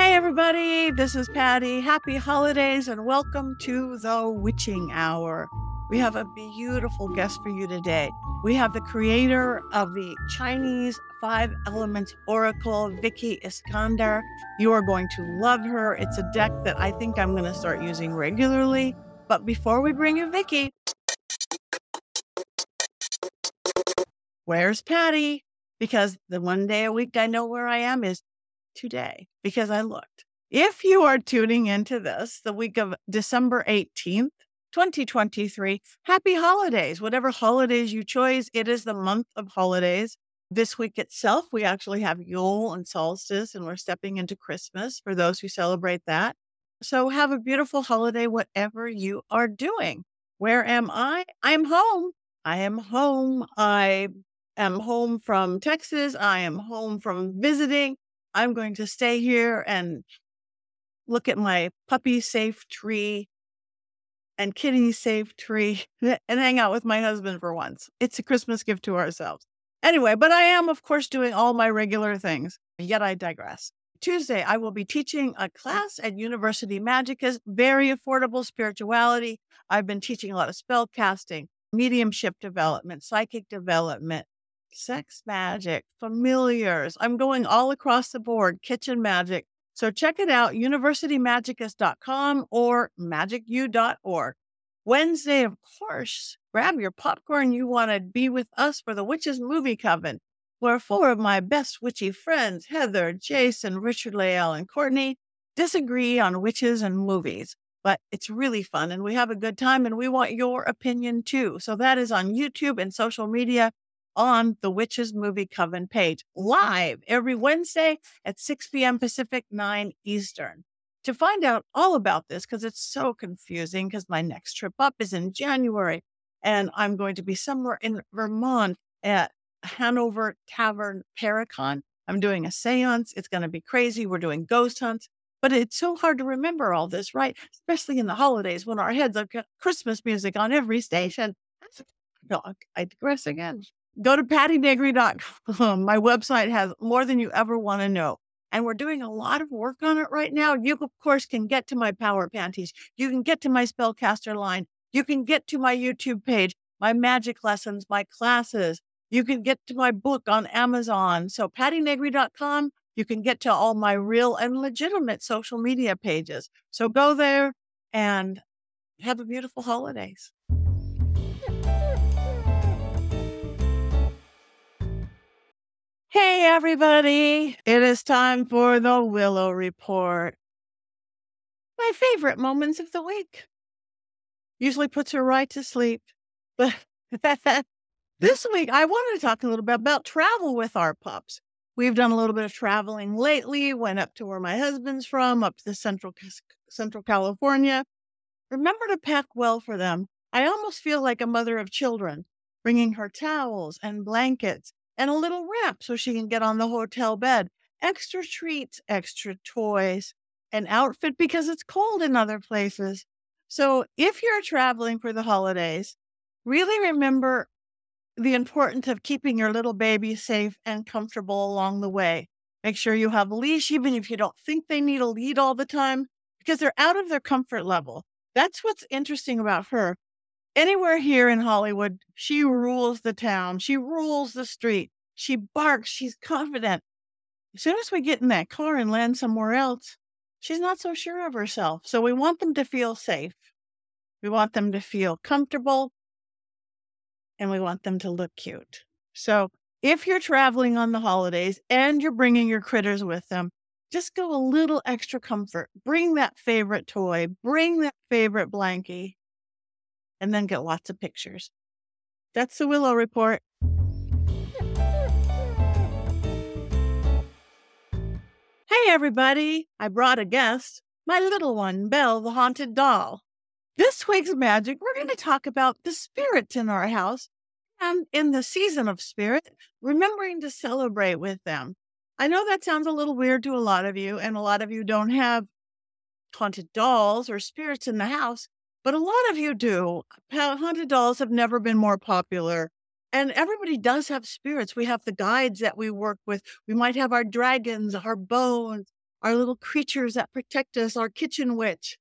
Hey, everybody, this is Patti. Happy holidays and welcome to the Witching Hour. We have a beautiful guest for you today. We have the creator of the Chinese Five Elements Oracle, Vicki Iskandar. You are going to love her. It's a deck that I think I'm going to start using regularly. But before we bring you Vicki, where's Patti? Because the one day a week I know where I am is today because I looked. If you are tuning into this the week of December 18th, 2023, happy holidays. Whatever holidays you choose, it is the month of holidays. This week itself, we actually have Yule and solstice, and we're stepping into Christmas for those who celebrate that. So have a beautiful holiday, whatever you are doing. Where am I? I'm home. I am home. I am home from Texas. I am home from visiting. I'm going to stay here and look at my puppy safe tree and kitty safe tree and hang out with my husband for once. It's a Christmas gift to ourselves. Anyway, but I am, of course, doing all my regular things, yet I digress. Tuesday, I will be teaching a class at University Magicus, very affordable spirituality. I've been teaching a lot of spell casting, mediumship development, psychic development, sex magic, familiars. I'm going all across the board, kitchen magic. So check it out, universitymagicus.com or magicu.org. Wednesday, of course, grab your popcorn. You want to be with us for the Witches Movie Coven, where four of my best witchy friends, Heather, Jason, Richard Lael, and Courtney, disagree on witches and movies. But it's really fun and we have a good time and we want your opinion too. So that is on YouTube and social media on the Witches Movie Coven page live every Wednesday at 6 p.m. Pacific, 9 Eastern. To find out all about this, because it's so confusing, because my next trip up is in January and I'm going to be somewhere in Vermont at Hanover Tavern Paracon. I'm doing a seance. It's going to be crazy. We're doing ghost hunts. But it's so hard to remember all this, right? Especially in the holidays when our heads have got Christmas music on every station. No, I digress again. Go to pattinegri.com. My website has more than you ever want to know. And we're doing a lot of work on it right now. You, of course, can get to my power panties. You can get to my spellcaster line. You can get to my YouTube page, my magic lessons, my classes. You can get to my book on Amazon. So pattinegri.com, you can get to all my real and legitimate social media pages. So go there and have a beautiful holidays. Hey, everybody. It is time for the Willow Report. My favorite moments of the week. Usually puts her right to sleep. But this week, I wanted to talk a little bit about travel with our pups. We've done a little bit of traveling lately, went up to where my husband's from, up to the Central, Central California. Remember to pack well for them. I almost feel like a mother of children, bringing her towels and blankets and a little wrap so she can get on the hotel bed. Extra treats, extra toys, an outfit because it's cold in other places. So if you're traveling for the holidays, really remember the importance of keeping your little baby safe and comfortable along the way. Make sure you have a leash, even if you don't think they need a lead all the time, because they're out of their comfort level. That's what's interesting about her anywhere here in Hollywood, she rules the town. She rules the street. She barks. She's confident. As soon as we get in that car and land somewhere else, she's not so sure of herself. So we want them to feel safe. We want them to feel comfortable and we want them to look cute. So if you're traveling on the holidays and you're bringing your critters with them, just go a little extra comfort. Bring that favorite toy, bring that favorite blankie, and then get lots of pictures. That's the Willow Report. Hey, everybody. I brought a guest, my little one, Belle the Haunted Doll. This week's magic, we're going to talk about the spirits in our house and in the season of spirit, remembering to celebrate with them. I know that sounds a little weird to a lot of you, and a lot of you don't have haunted dolls or spirits in the house. But a lot of you do. Haunted dolls have never been more popular. And everybody does have spirits. We have the guides that we work with. We might have our dragons, our bones, our little creatures that protect us, our kitchen witch.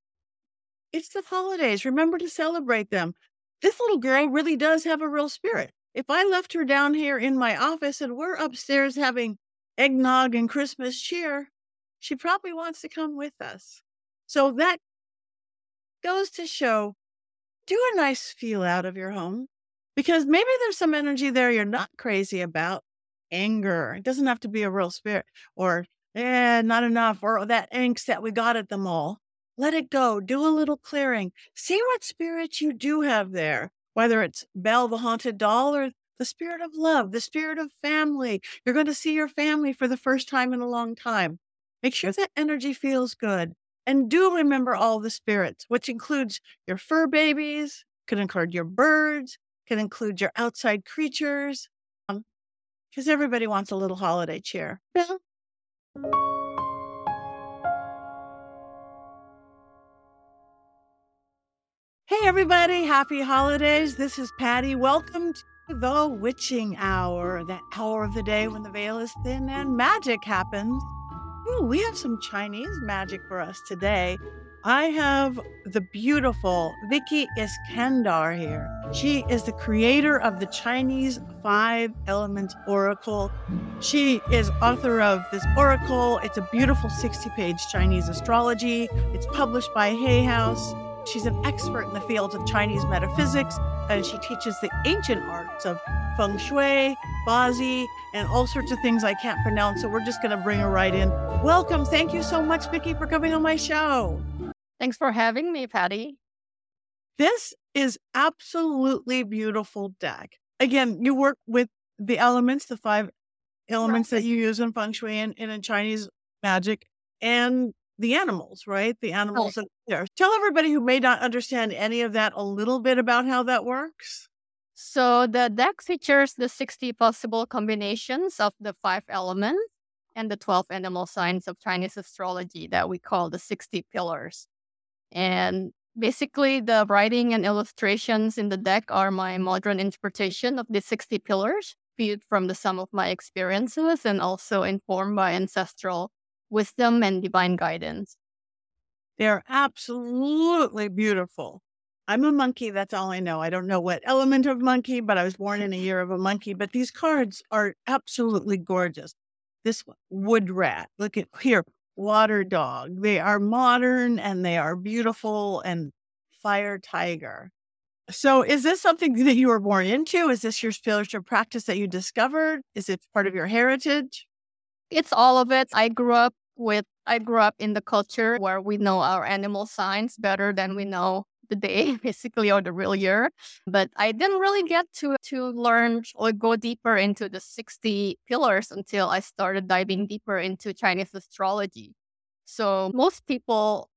It's the holidays. Remember to celebrate them. This little girl really does have a real spirit. If I left her down here in my office and we're upstairs having eggnog and Christmas cheer, she probably wants to come with us. So that goes to show do a nice feel out of your home because maybe there's some energy there you're not crazy about. Anger. It doesn't have to be a real spirit or, eh, not enough, or that angst that we got at the mall. Let it go. Do a little clearing. See what spirits you do have there, whether it's Belle the haunted doll or the spirit of love, the spirit of family. You're going to see your family for the first time in a long time. Make sure that energy feels good. And do remember all the spirits, which includes your fur babies, can include your birds, can include your outside creatures, because um, everybody wants a little holiday cheer. Yeah. Hey, everybody, happy holidays. This is Patti. Welcome to the witching hour, that hour of the day when the veil is thin and magic happens. Ooh, we have some Chinese magic for us today. I have the beautiful Vicki Iskandar here. She is the creator of the Chinese Five Elements Oracle. She is author of this oracle. It's a beautiful 60 page Chinese astrology. It's published by Hay House. She's an expert in the field of Chinese metaphysics, and she teaches the ancient arts of feng shui, bazi, and all sorts of things I can't pronounce. So we're just going to bring her right in. Welcome. Thank you so much, Vicki, for coming on my show. Thanks for having me, Patti. This is absolutely beautiful deck. Again, you work with the elements, the five elements that you use in feng shui and, and in Chinese magic, and the animals, right? The animals right. there. Tell everybody who may not understand any of that a little bit about how that works. So the deck features the 60 possible combinations of the five elements and the 12 animal signs of Chinese astrology that we call the 60 pillars. And basically, the writing and illustrations in the deck are my modern interpretation of the 60 pillars, viewed from the sum of my experiences and also informed by ancestral wisdom and divine guidance. They're absolutely beautiful. I'm a monkey. That's all I know. I don't know what element of monkey, but I was born in a year of a monkey. But these cards are absolutely gorgeous. This one, wood rat, look at here, water dog. They are modern and they are beautiful and fire tiger. So, is this something that you were born into? Is this your spiritual practice that you discovered? Is it part of your heritage? It's all of it. I grew up with, I grew up in the culture where we know our animal signs better than we know the day, basically, or the real year. But I didn't really get to to learn or go deeper into the 60 pillars until I started diving deeper into Chinese astrology. So most people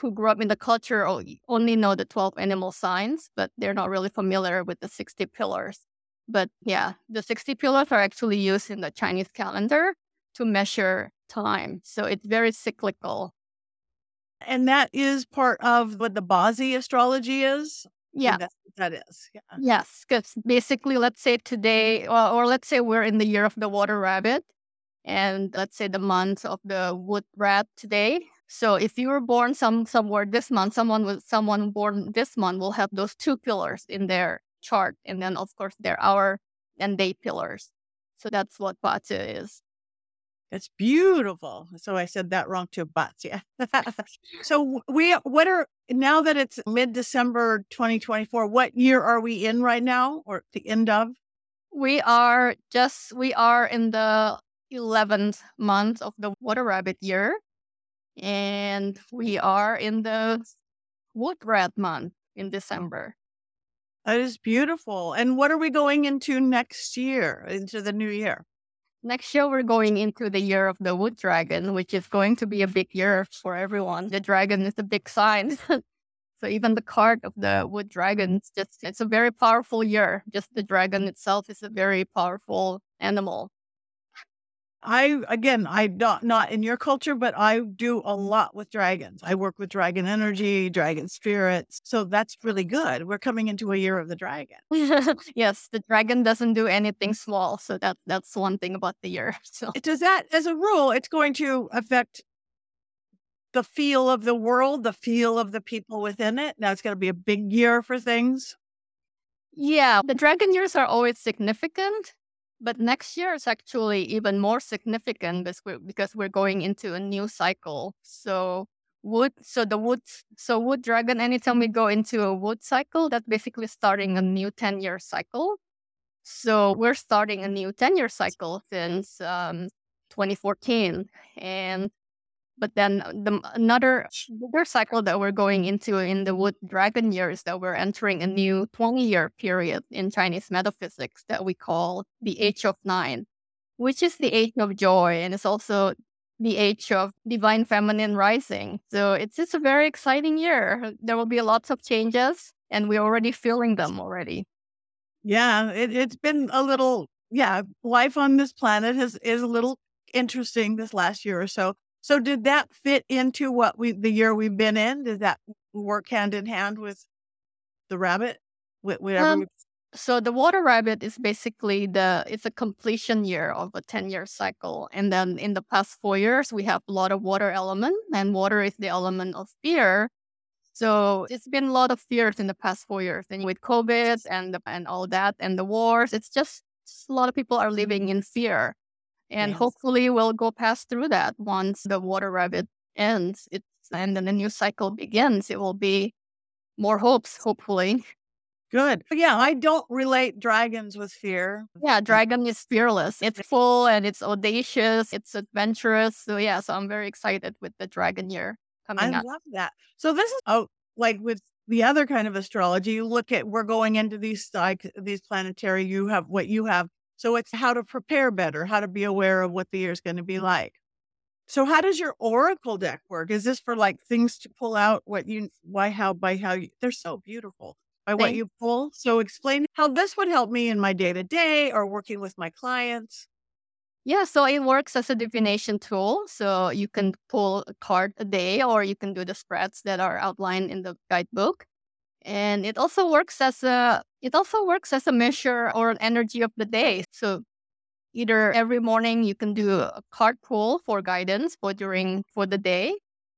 who grew up in the culture only know the 12 animal signs, but they're not really familiar with the 60 pillars. But yeah, the 60 pillars are actually used in the Chinese calendar to measure time. So it's very cyclical. And that is part of what the Bazi astrology is. Yeah, that is. Yeah. Yes, because basically, let's say today, or, or let's say we're in the year of the water rabbit, and let's say the month of the wood rat today. So if you were born some somewhere this month, someone with someone born this month will have those two pillars in their chart, and then of course their hour and day pillars. So that's what Bazi is. It's beautiful. So I said that wrong too, but yeah. so we what are now that it's mid December 2024, what year are we in right now or the end of? We are just we are in the 11th month of the water rabbit year and we are in the wood rat month in December. That is beautiful. And what are we going into next year, into the new year? Next year, we're going into the year of the wood dragon, which is going to be a big year for everyone. The dragon is a big sign. so even the card of the wood dragon, just it's a very powerful year. Just the dragon itself is a very powerful animal. I again, I not not in your culture, but I do a lot with dragons. I work with dragon energy, dragon spirits. So that's really good. We're coming into a year of the dragon. yes, the dragon doesn't do anything mm-hmm. small, so that that's one thing about the year. So does that as a rule, it's going to affect the feel of the world, the feel of the people within it. Now it's going to be a big year for things. Yeah, the dragon years are always significant, but next year is actually even more significant because we're, going into a new cycle. So wood, so the wood, so wood dragon. Anytime we go into a wood cycle, that's basically starting a new ten year cycle. So we're starting a new ten year cycle since um, 2014, and but then uh, the another bigger cycle that we're going into in the wood dragon years that we're entering a new 20 year period in Chinese metaphysics that we call the age of nine, which is the age of joy and it's also the age of divine feminine rising. So it's just a very exciting year. There will be lots of changes and we're already feeling them already. Yeah, it, it's been a little yeah, life on this planet has is a little interesting this last year or so. So did that fit into what we the year we've been in? Does that work hand in hand with the rabbit? Whatever. Um, so the water rabbit is basically the it's a completion year of a 10 year cycle. And then in the past four years we have a lot of water element and water is the element of fear. So it's been a lot of fears in the past four years. And with COVID and and all that and the wars, it's just, just a lot of people are living in fear. And yes. hopefully we'll go past through that once the water rabbit ends. It's and then the new cycle begins. It will be more hopes, hopefully. Good. Yeah, I don't relate dragons with fear. Yeah, dragon is fearless. It's full and it's audacious, it's adventurous. So yeah, so I'm very excited with the dragon year coming I up. love that. So this is oh like with the other kind of astrology, you look at we're going into these like these planetary you have what you have so it's how to prepare better, how to be aware of what the year is going to be mm. like. So how does your oracle deck work? Is this for like things to pull out what you why how by how you, they're so beautiful by what you pull? So explain how this would help me in my day to day or working with my clients. Yeah, so it works as a divination tool. So you can pull a card a day or you can do the spreads that are outlined in the guidebook and it also works as a it also works as a measure or an energy of the day. So either every morning you can do a card pull for guidance for during for the day.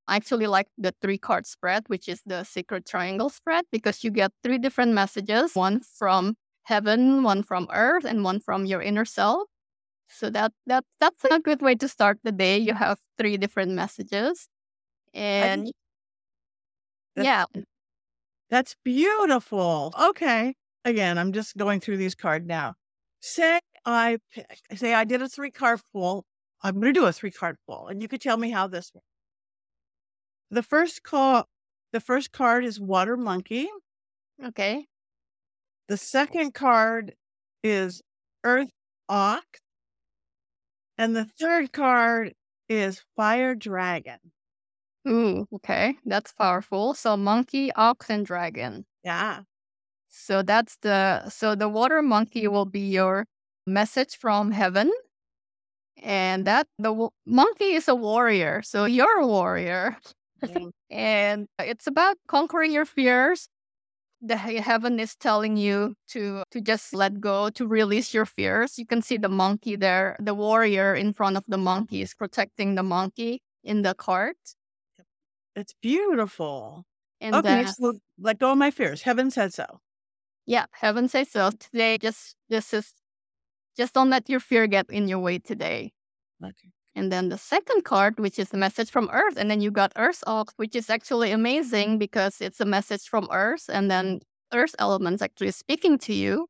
I actually like the three card spread which is the sacred triangle spread because you get three different messages one from heaven one from earth and one from your inner self. So that that that's a good way to start the day. You have three different messages. And yeah. That's beautiful. Okay. Again, I'm just going through these cards now. Say I pick, say I did a three card pull. I'm going to do a three card pull, and you could tell me how this works. The first call, the first card is Water Monkey. Okay. The second card is Earth Ox. And the third card is Fire Dragon. Ooh, okay. That's powerful. So monkey, ox, and dragon. Yeah. So that's the so the water monkey will be your message from heaven. And that the w- monkey is a warrior. So you're a warrior. Mm. and it's about conquering your fears. The heaven is telling you to to just let go, to release your fears. You can see the monkey there. The warrior in front of the monkey is protecting the monkey in the cart. It's beautiful. And okay, uh, so let go of my fears. Heaven said so. Yeah, heaven says so. Today, just this is just don't let your fear get in your way today. Okay. And then the second card, which is the message from Earth, and then you got Earth Ox, which is actually amazing because it's a message from Earth, and then Earth elements actually speaking to you.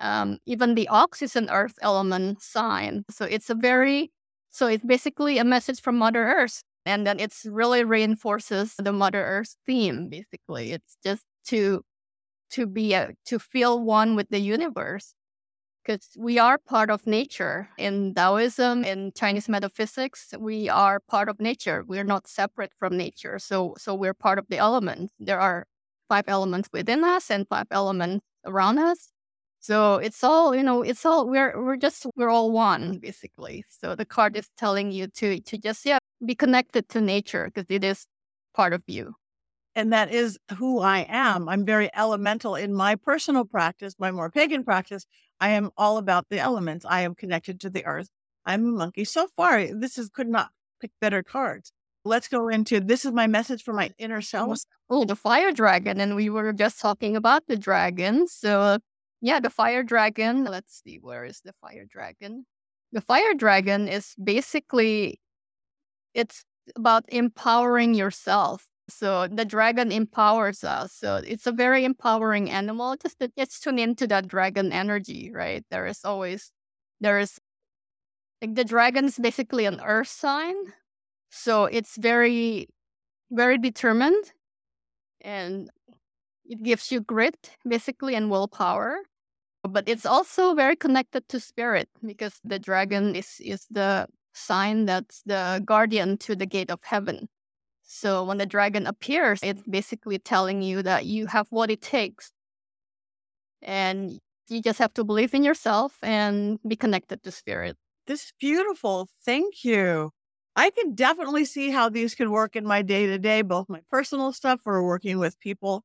Um, even the Ox is an Earth element sign, so it's a very so it's basically a message from Mother Earth and then it's really reinforces the mother earth theme basically it's just to to be a, to feel one with the universe because we are part of nature. In taoism in chinese metaphysics we are part of nature. We're not separate from nature. So so we're part of the elements. There are five elements within us and five elements around us. So it's all, you know, it's all we're we're just we're all one basically. So the card is telling you to to just yeah be connected to nature because it is part of you. And that is who I am. I'm very elemental in my personal practice, my more pagan practice. I am all about the elements. I am connected to the earth. I'm a monkey. So far, eh, this is could not pick better cards. let's go into this is my message for my inner self. Oh, the fire dragon. And we were just talking about the dragon. So, uh, yeah, the fire dragon. Let's see, where is the fire dragon? The fire dragon is basically it's about empowering yourself. So the dragon empowers us. So it's a very empowering animal. Just it's tune into that dragon energy, right? There is always there is like the dragon is basically an earth sign. So it's very very determined and it gives you grit basically and willpower. But it's also very connected to spirit because the dragon is is the sign that's the guardian to the gate of heaven. So when the dragon appears, it's basically telling you that you have what it takes. And you just have to believe in yourself and be connected to spirit. This is beautiful. Thank you. I can definitely see how these could work in my day to day, both my personal stuff or working with people.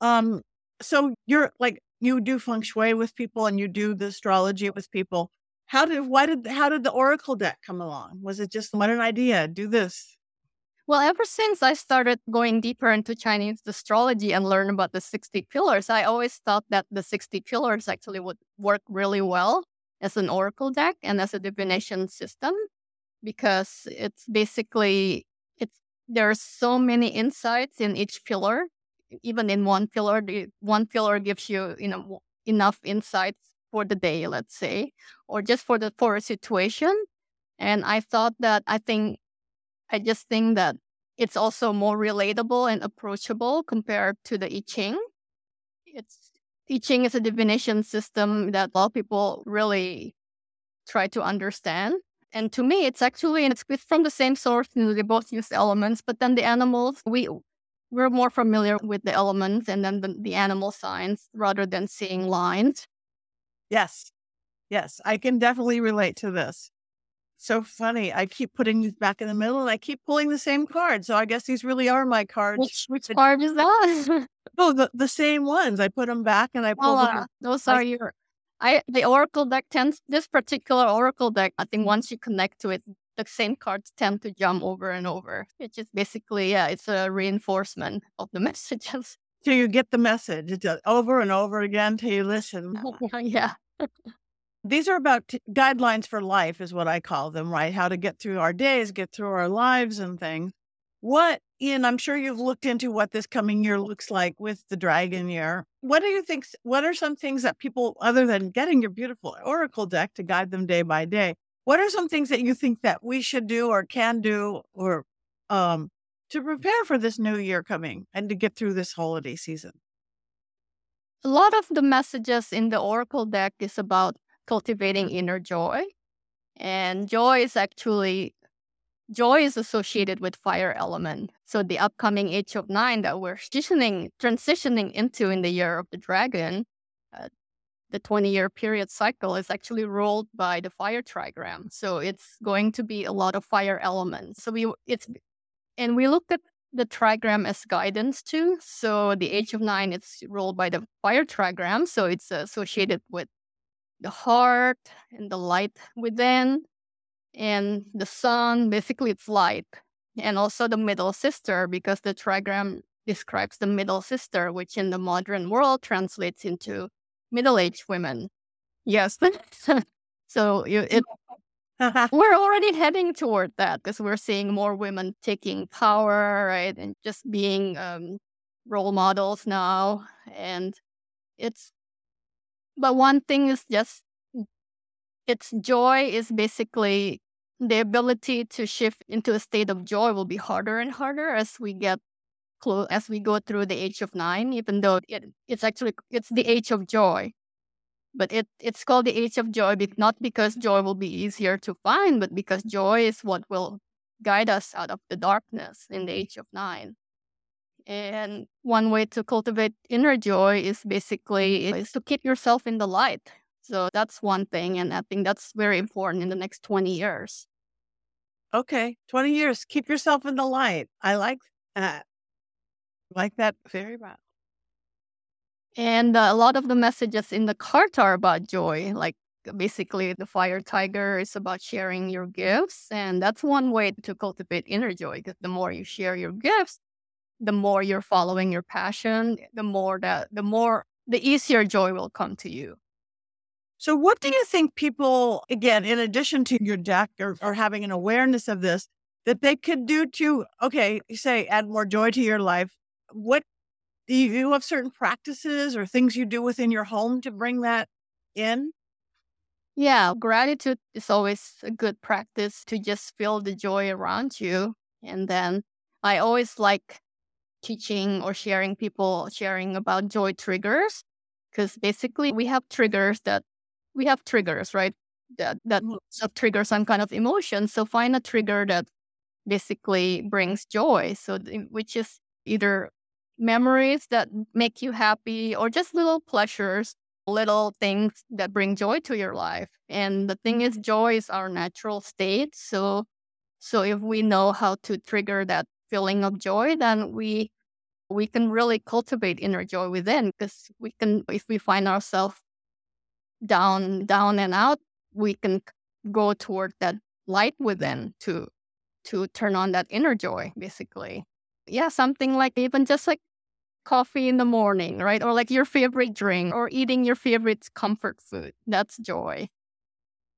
Um, so you're like you do feng shui with people and you do the astrology with people. How did why did how did the oracle deck come along? Was it just what an idea? Do this. Well, ever since I started going deeper into Chinese astrology and learn about the 60 pillars, I always thought that the 60 pillars actually would work really well as an oracle deck and as a divination system because it's basically it's there are so many insights in each pillar. Even in one pillar, the one pillar gives you, you know, enough insights for the day, let's say, or just for the for a situation. And I thought that I think I just think that it's also more relatable and approachable compared to the I Ching. It's I Ching is a divination system that a lot of people really try to understand. And to me, it's actually and it's from the same source. You know, they both use elements, but then the animals we we're more familiar with the elements and then the, the animal signs rather than seeing lines. Yes, yes, I can definitely relate to this so funny. I keep putting these back in the middle and I keep pulling the same card. So I guess these really are my cards. Which, which card is that? oh, the, the same ones. I put them back and I pull well, them. Uh, those are I, your. I the Oracle deck tends this particular Oracle deck. I think once you connect to it, the same cards tend to jump over and over. It's just basically yeah, it's a reinforcement of the messages. So you get the message over and over again till you listen. yeah. These are about t- guidelines for life, is what I call them, right? How to get through our days, get through our lives and things. What, Ian, I'm sure you've looked into what this coming year looks like with the dragon year. What do you think? What are some things that people, other than getting your beautiful oracle deck to guide them day by day, what are some things that you think that we should do or can do or um, to prepare for this new year coming and to get through this holiday season? A lot of the messages in the oracle deck is about cultivating inner joy. And joy is actually joy is associated with fire element. So the upcoming age of nine that we're transitioning transitioning into in the year of the dragon, uh, the 20 year period cycle is actually ruled by the fire trigram. So it's going to be a lot of fire elements. So we it's and we looked at the trigram as guidance too. So the age of nine it's ruled by the fire trigram. So it's associated with the heart and the light within and the sun basically it's light and also the middle sister because the trigram describes the middle sister which in the modern world translates into middle-aged women. Yes. So you, it, we're already heading toward that because we're seeing more women taking power right and just being um, role models now and it's but one thing is just its joy is basically the ability to shift into a state of joy will be harder and harder as we get close as we go through the age of nine even though it, it's actually it's the age of joy. But it it's called the age of joy but not because joy will be easier to find but because joy is what will guide us out of the darkness in the age of nine and one way to cultivate inner joy is basically is to keep yourself in the light. So that's one thing. And I think that's very important in the next 20 years. Okay. 20 years. Keep yourself in the light. I like that. I like that very much. And uh, a lot of the messages in the card are about joy. Like basically the fire tiger is about sharing your gifts. And that's one way to cultivate inner joy because the more you share your gifts, the more you're following your passion, the more that the more the easier joy will come to you. So, what do you think people, again, in addition to your deck or, or having an awareness of this, that they could do to, okay, say, add more joy to your life? What do you, you have certain practices or things you do within your home to bring that in? Yeah, gratitude is always a good practice to just feel the joy around you. And then I always like teaching or sharing people sharing about joy triggers because basically we have triggers that we have triggers, right? That that, mm-hmm. that trigger some kind of emotion. So find a trigger that basically brings joy. So which is either memories that make you happy or just little pleasures, little things that bring joy to your life. And the thing is joy is our natural state. So so if we know how to trigger that feeling of joy, then we we can really cultivate inner joy within because we can if we find ourselves down down and out, we can go toward that light within to to turn on that inner joy, basically. Yeah, something like even just like coffee in the morning, right? Or like your favorite drink or eating your favorite comfort food. That's joy.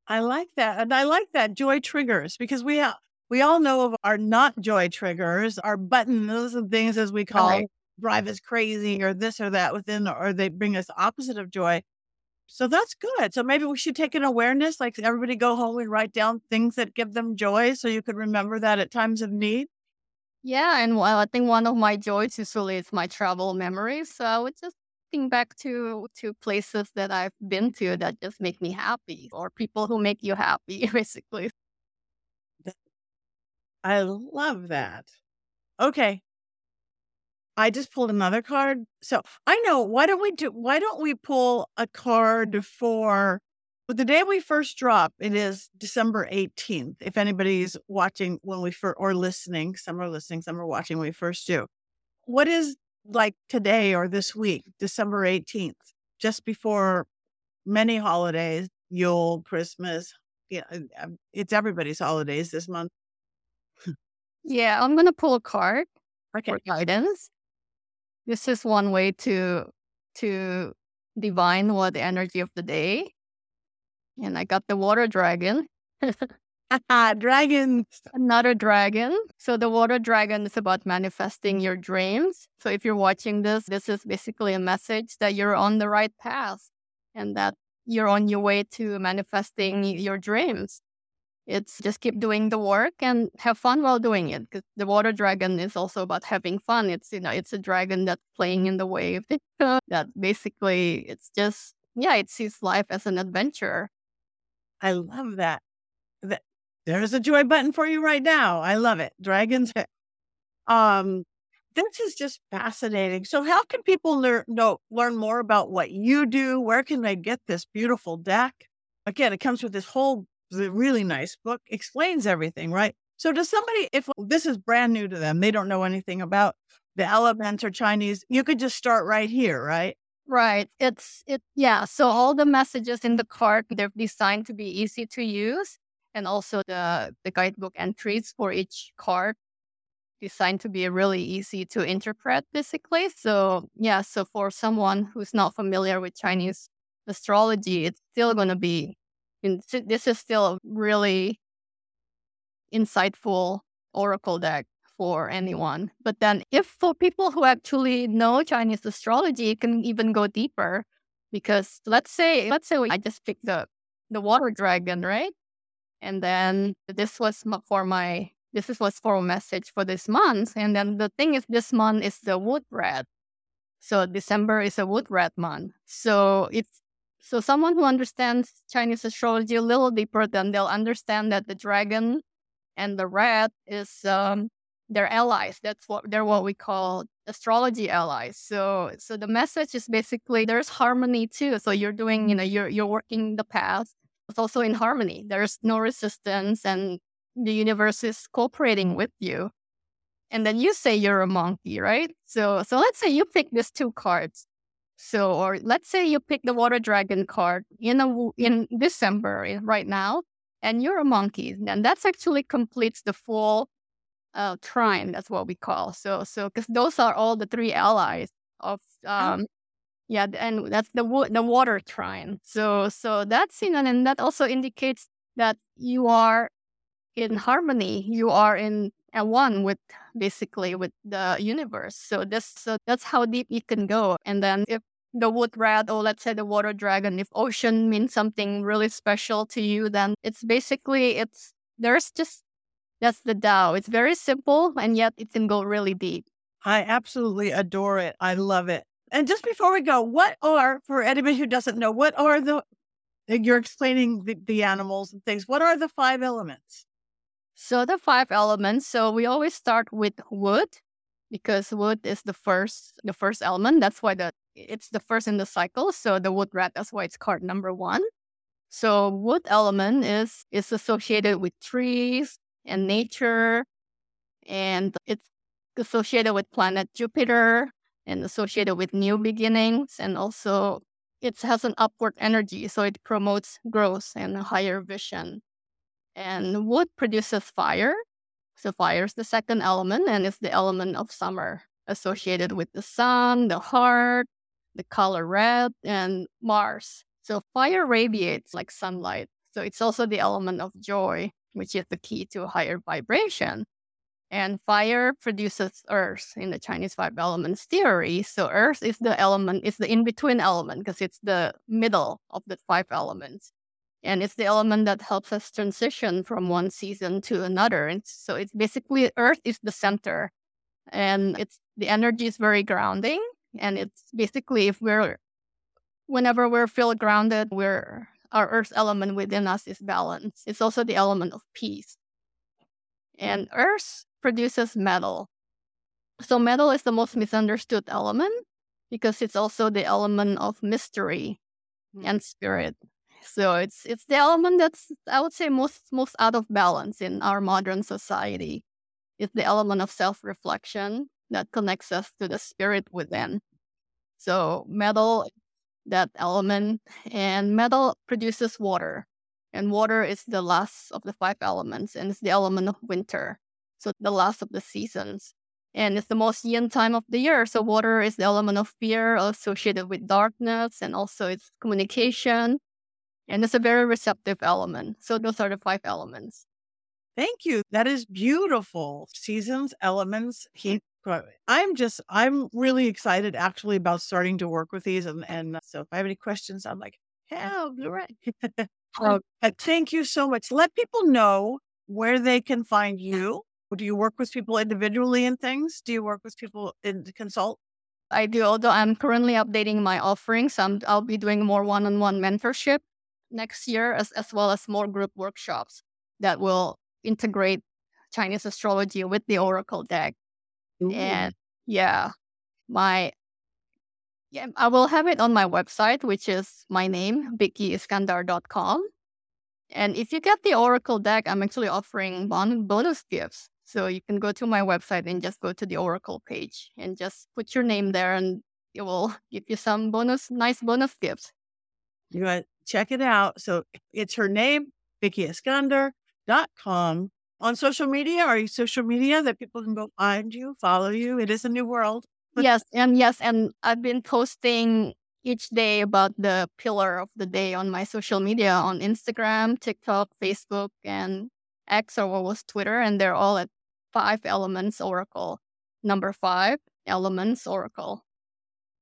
I like that. And I like that joy triggers because we have, we all know of our not joy triggers, our buttons, those are things as we call right. drive us crazy or this or that within, or they bring us opposite of joy. So that's good. So maybe we should take an awareness, like everybody go home and write down things that give them joy so you could remember that at times of need. Yeah, and well, I think one of my joys usually is my travel memories. So I would just think back to to places that I've been to that just make me happy, or people who make you happy, basically. I love that. Okay. I just pulled another card. So I know. Why don't we do? Why don't we pull a card for but the day we first drop, it is December 18th. If anybody's watching when we first, or listening, some are listening, some are watching when we first do. What is like today or this week, December 18th, just before many holidays, Yule, Christmas. Yeah, um, it's everybody's holidays this month. Yeah, I'm going to pull a card okay. for guidance. This is one way to to divine what the energy of the day and I got the water dragon. Ah, dragon. Another dragon. So the water dragon is about manifesting your dreams. So if you're watching this, this is basically a message that you're on the right path and that you're on your way to manifesting your dreams. It's just keep doing the work and have fun while doing it. Because the water dragon is also about having fun. It's you know, it's a dragon that's playing in the wave. that basically it's just yeah, it sees life as an adventure. I love that. There's a joy button for you right now. I love it. Dragons. Um, this is just fascinating. So, how can people learn know, learn more about what you do? Where can they get this beautiful deck? Again, it comes with this whole really nice book, explains everything, right? So, does somebody, if this is brand new to them, they don't know anything about the elements or Chinese, you could just start right here, right? Right. It's it yeah. So all the messages in the card they're designed to be easy to use, and also the the guidebook entries for each card designed to be really easy to interpret basically. So yeah. So for someone who's not familiar with Chinese astrology, it's still going to be. This is still a really insightful oracle deck for anyone. But then, if for people who actually know Chinese astrology, it can even go deeper. Because let's say, let's say I just picked the the water dragon, right? And then this was for my this is for a message for this month. And then the thing is, this month is the wood rat. So December is a wood rat month. So it's so someone who understands Chinese astrology a little deeper, then they'll understand that the dragon and the rat is um, they're allies. That's what they're what we call astrology allies. So so the message is basically there's harmony too. So you're doing, you know, you're you're working the path. It's also in harmony. There's no resistance and the universe is cooperating with you. And then you say you're a monkey, right? So so let's say you pick these two cards. So, or let's say you pick the water dragon card in a, in December eh, right now, and you're a monkey, then that's actually completes the full uh, trine. That's what we call. So, so because those are all the three allies of oh. um, yeah, and that's the the water trine. So, so that's you know, and that also indicates that you are in harmony. You are in at one with basically with the universe. So this so that's how deep you can go. And then if the wood rat or let's say the water dragon, if ocean means something really special to you, then it's basically it's there's just that's the Tao. It's very simple and yet it can go really deep. I absolutely adore it. I love it. And just before we go, what are for anybody who doesn't know, what are the you're explaining the, the animals and things. What are the five elements? So the five elements. So we always start with wood because wood is the first the first element. That's why the it's the first in the cycle. So the wood rat, that's why it's card number one. So wood element is is associated with trees and nature, and it's associated with planet Jupiter and associated with new beginnings, and also it has an upward energy, so it promotes growth and higher vision. And wood produces fire. So fire is the second element, and it's the element of summer associated with the sun, the heart, the color red, and Mars. So fire radiates like sunlight. So it's also the element of joy, which is the key to higher vibration. And fire produces earth in the Chinese five elements theory. So earth is the element, it's the in-between element because it's the middle of the five elements and it's the element that helps us transition from one season to another and so it's basically earth is the center and it's the energy is very grounding and it's basically if we're whenever we're feel grounded we're our earth element within us is balance it's also the element of peace. And earth produces metal. So metal is the most misunderstood element because it's also the element of mystery hmm. and spirit. So it's it's the element that's I would say most most out of balance in our modern society. It's the element of self-reflection that connects us to the spirit within. So metal, that element, and metal produces water. And water is the last of the five elements, and it's the element of winter. So the last of the seasons. And it's the most yin time of the year. So water is the element of fear associated with darkness and also its communication and it's a very receptive element. So those are the five elements. Thank you. That is beautiful. Seasons, elements, heat. I'm just, I'm really excited actually about starting to work with these. And, and uh, so if I have any questions, I'm like, hell, you're right. oh, thank you so much. Let people know where they can find you. Do you work with people individually and things? Do you work with people in consult? I do, although I'm currently updating my offerings. I'm, I'll be doing more one on one mentorship next year, as, as well as more group workshops that will integrate Chinese astrology with the Oracle deck. Ooh. And yeah, my yeah, I will have it on my website, which is my name, vickiiskandar.com. And if you get the Oracle deck, I'm actually offering bon- bonus gifts. So you can go to my website and just go to the Oracle page and just put your name there and it will give you some bonus, nice bonus gifts. You got check it out. So it's her name, vickiiskandar.com. On social media, are you social media that people can go find you, follow you? It is a new world. yes, and yes, and I've been posting each day about the pillar of the day on my social media on Instagram, TikTok, Facebook, and X or what was Twitter, and they're all at Five Elements Oracle. Number five, Elements Oracle.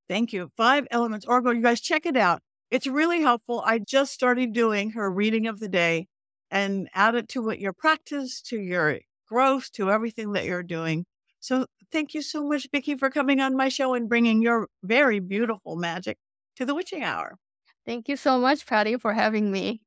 Thank you. Five Elements Oracle. You guys check it out. It's really helpful. I just started doing her reading of the day and add it to what your practice, to your growth, to everything that you're doing. So thank you so much, Vicki, for coming on my show and bringing your very beautiful magic to the witching hour. Thank you so much, Patti, for having me.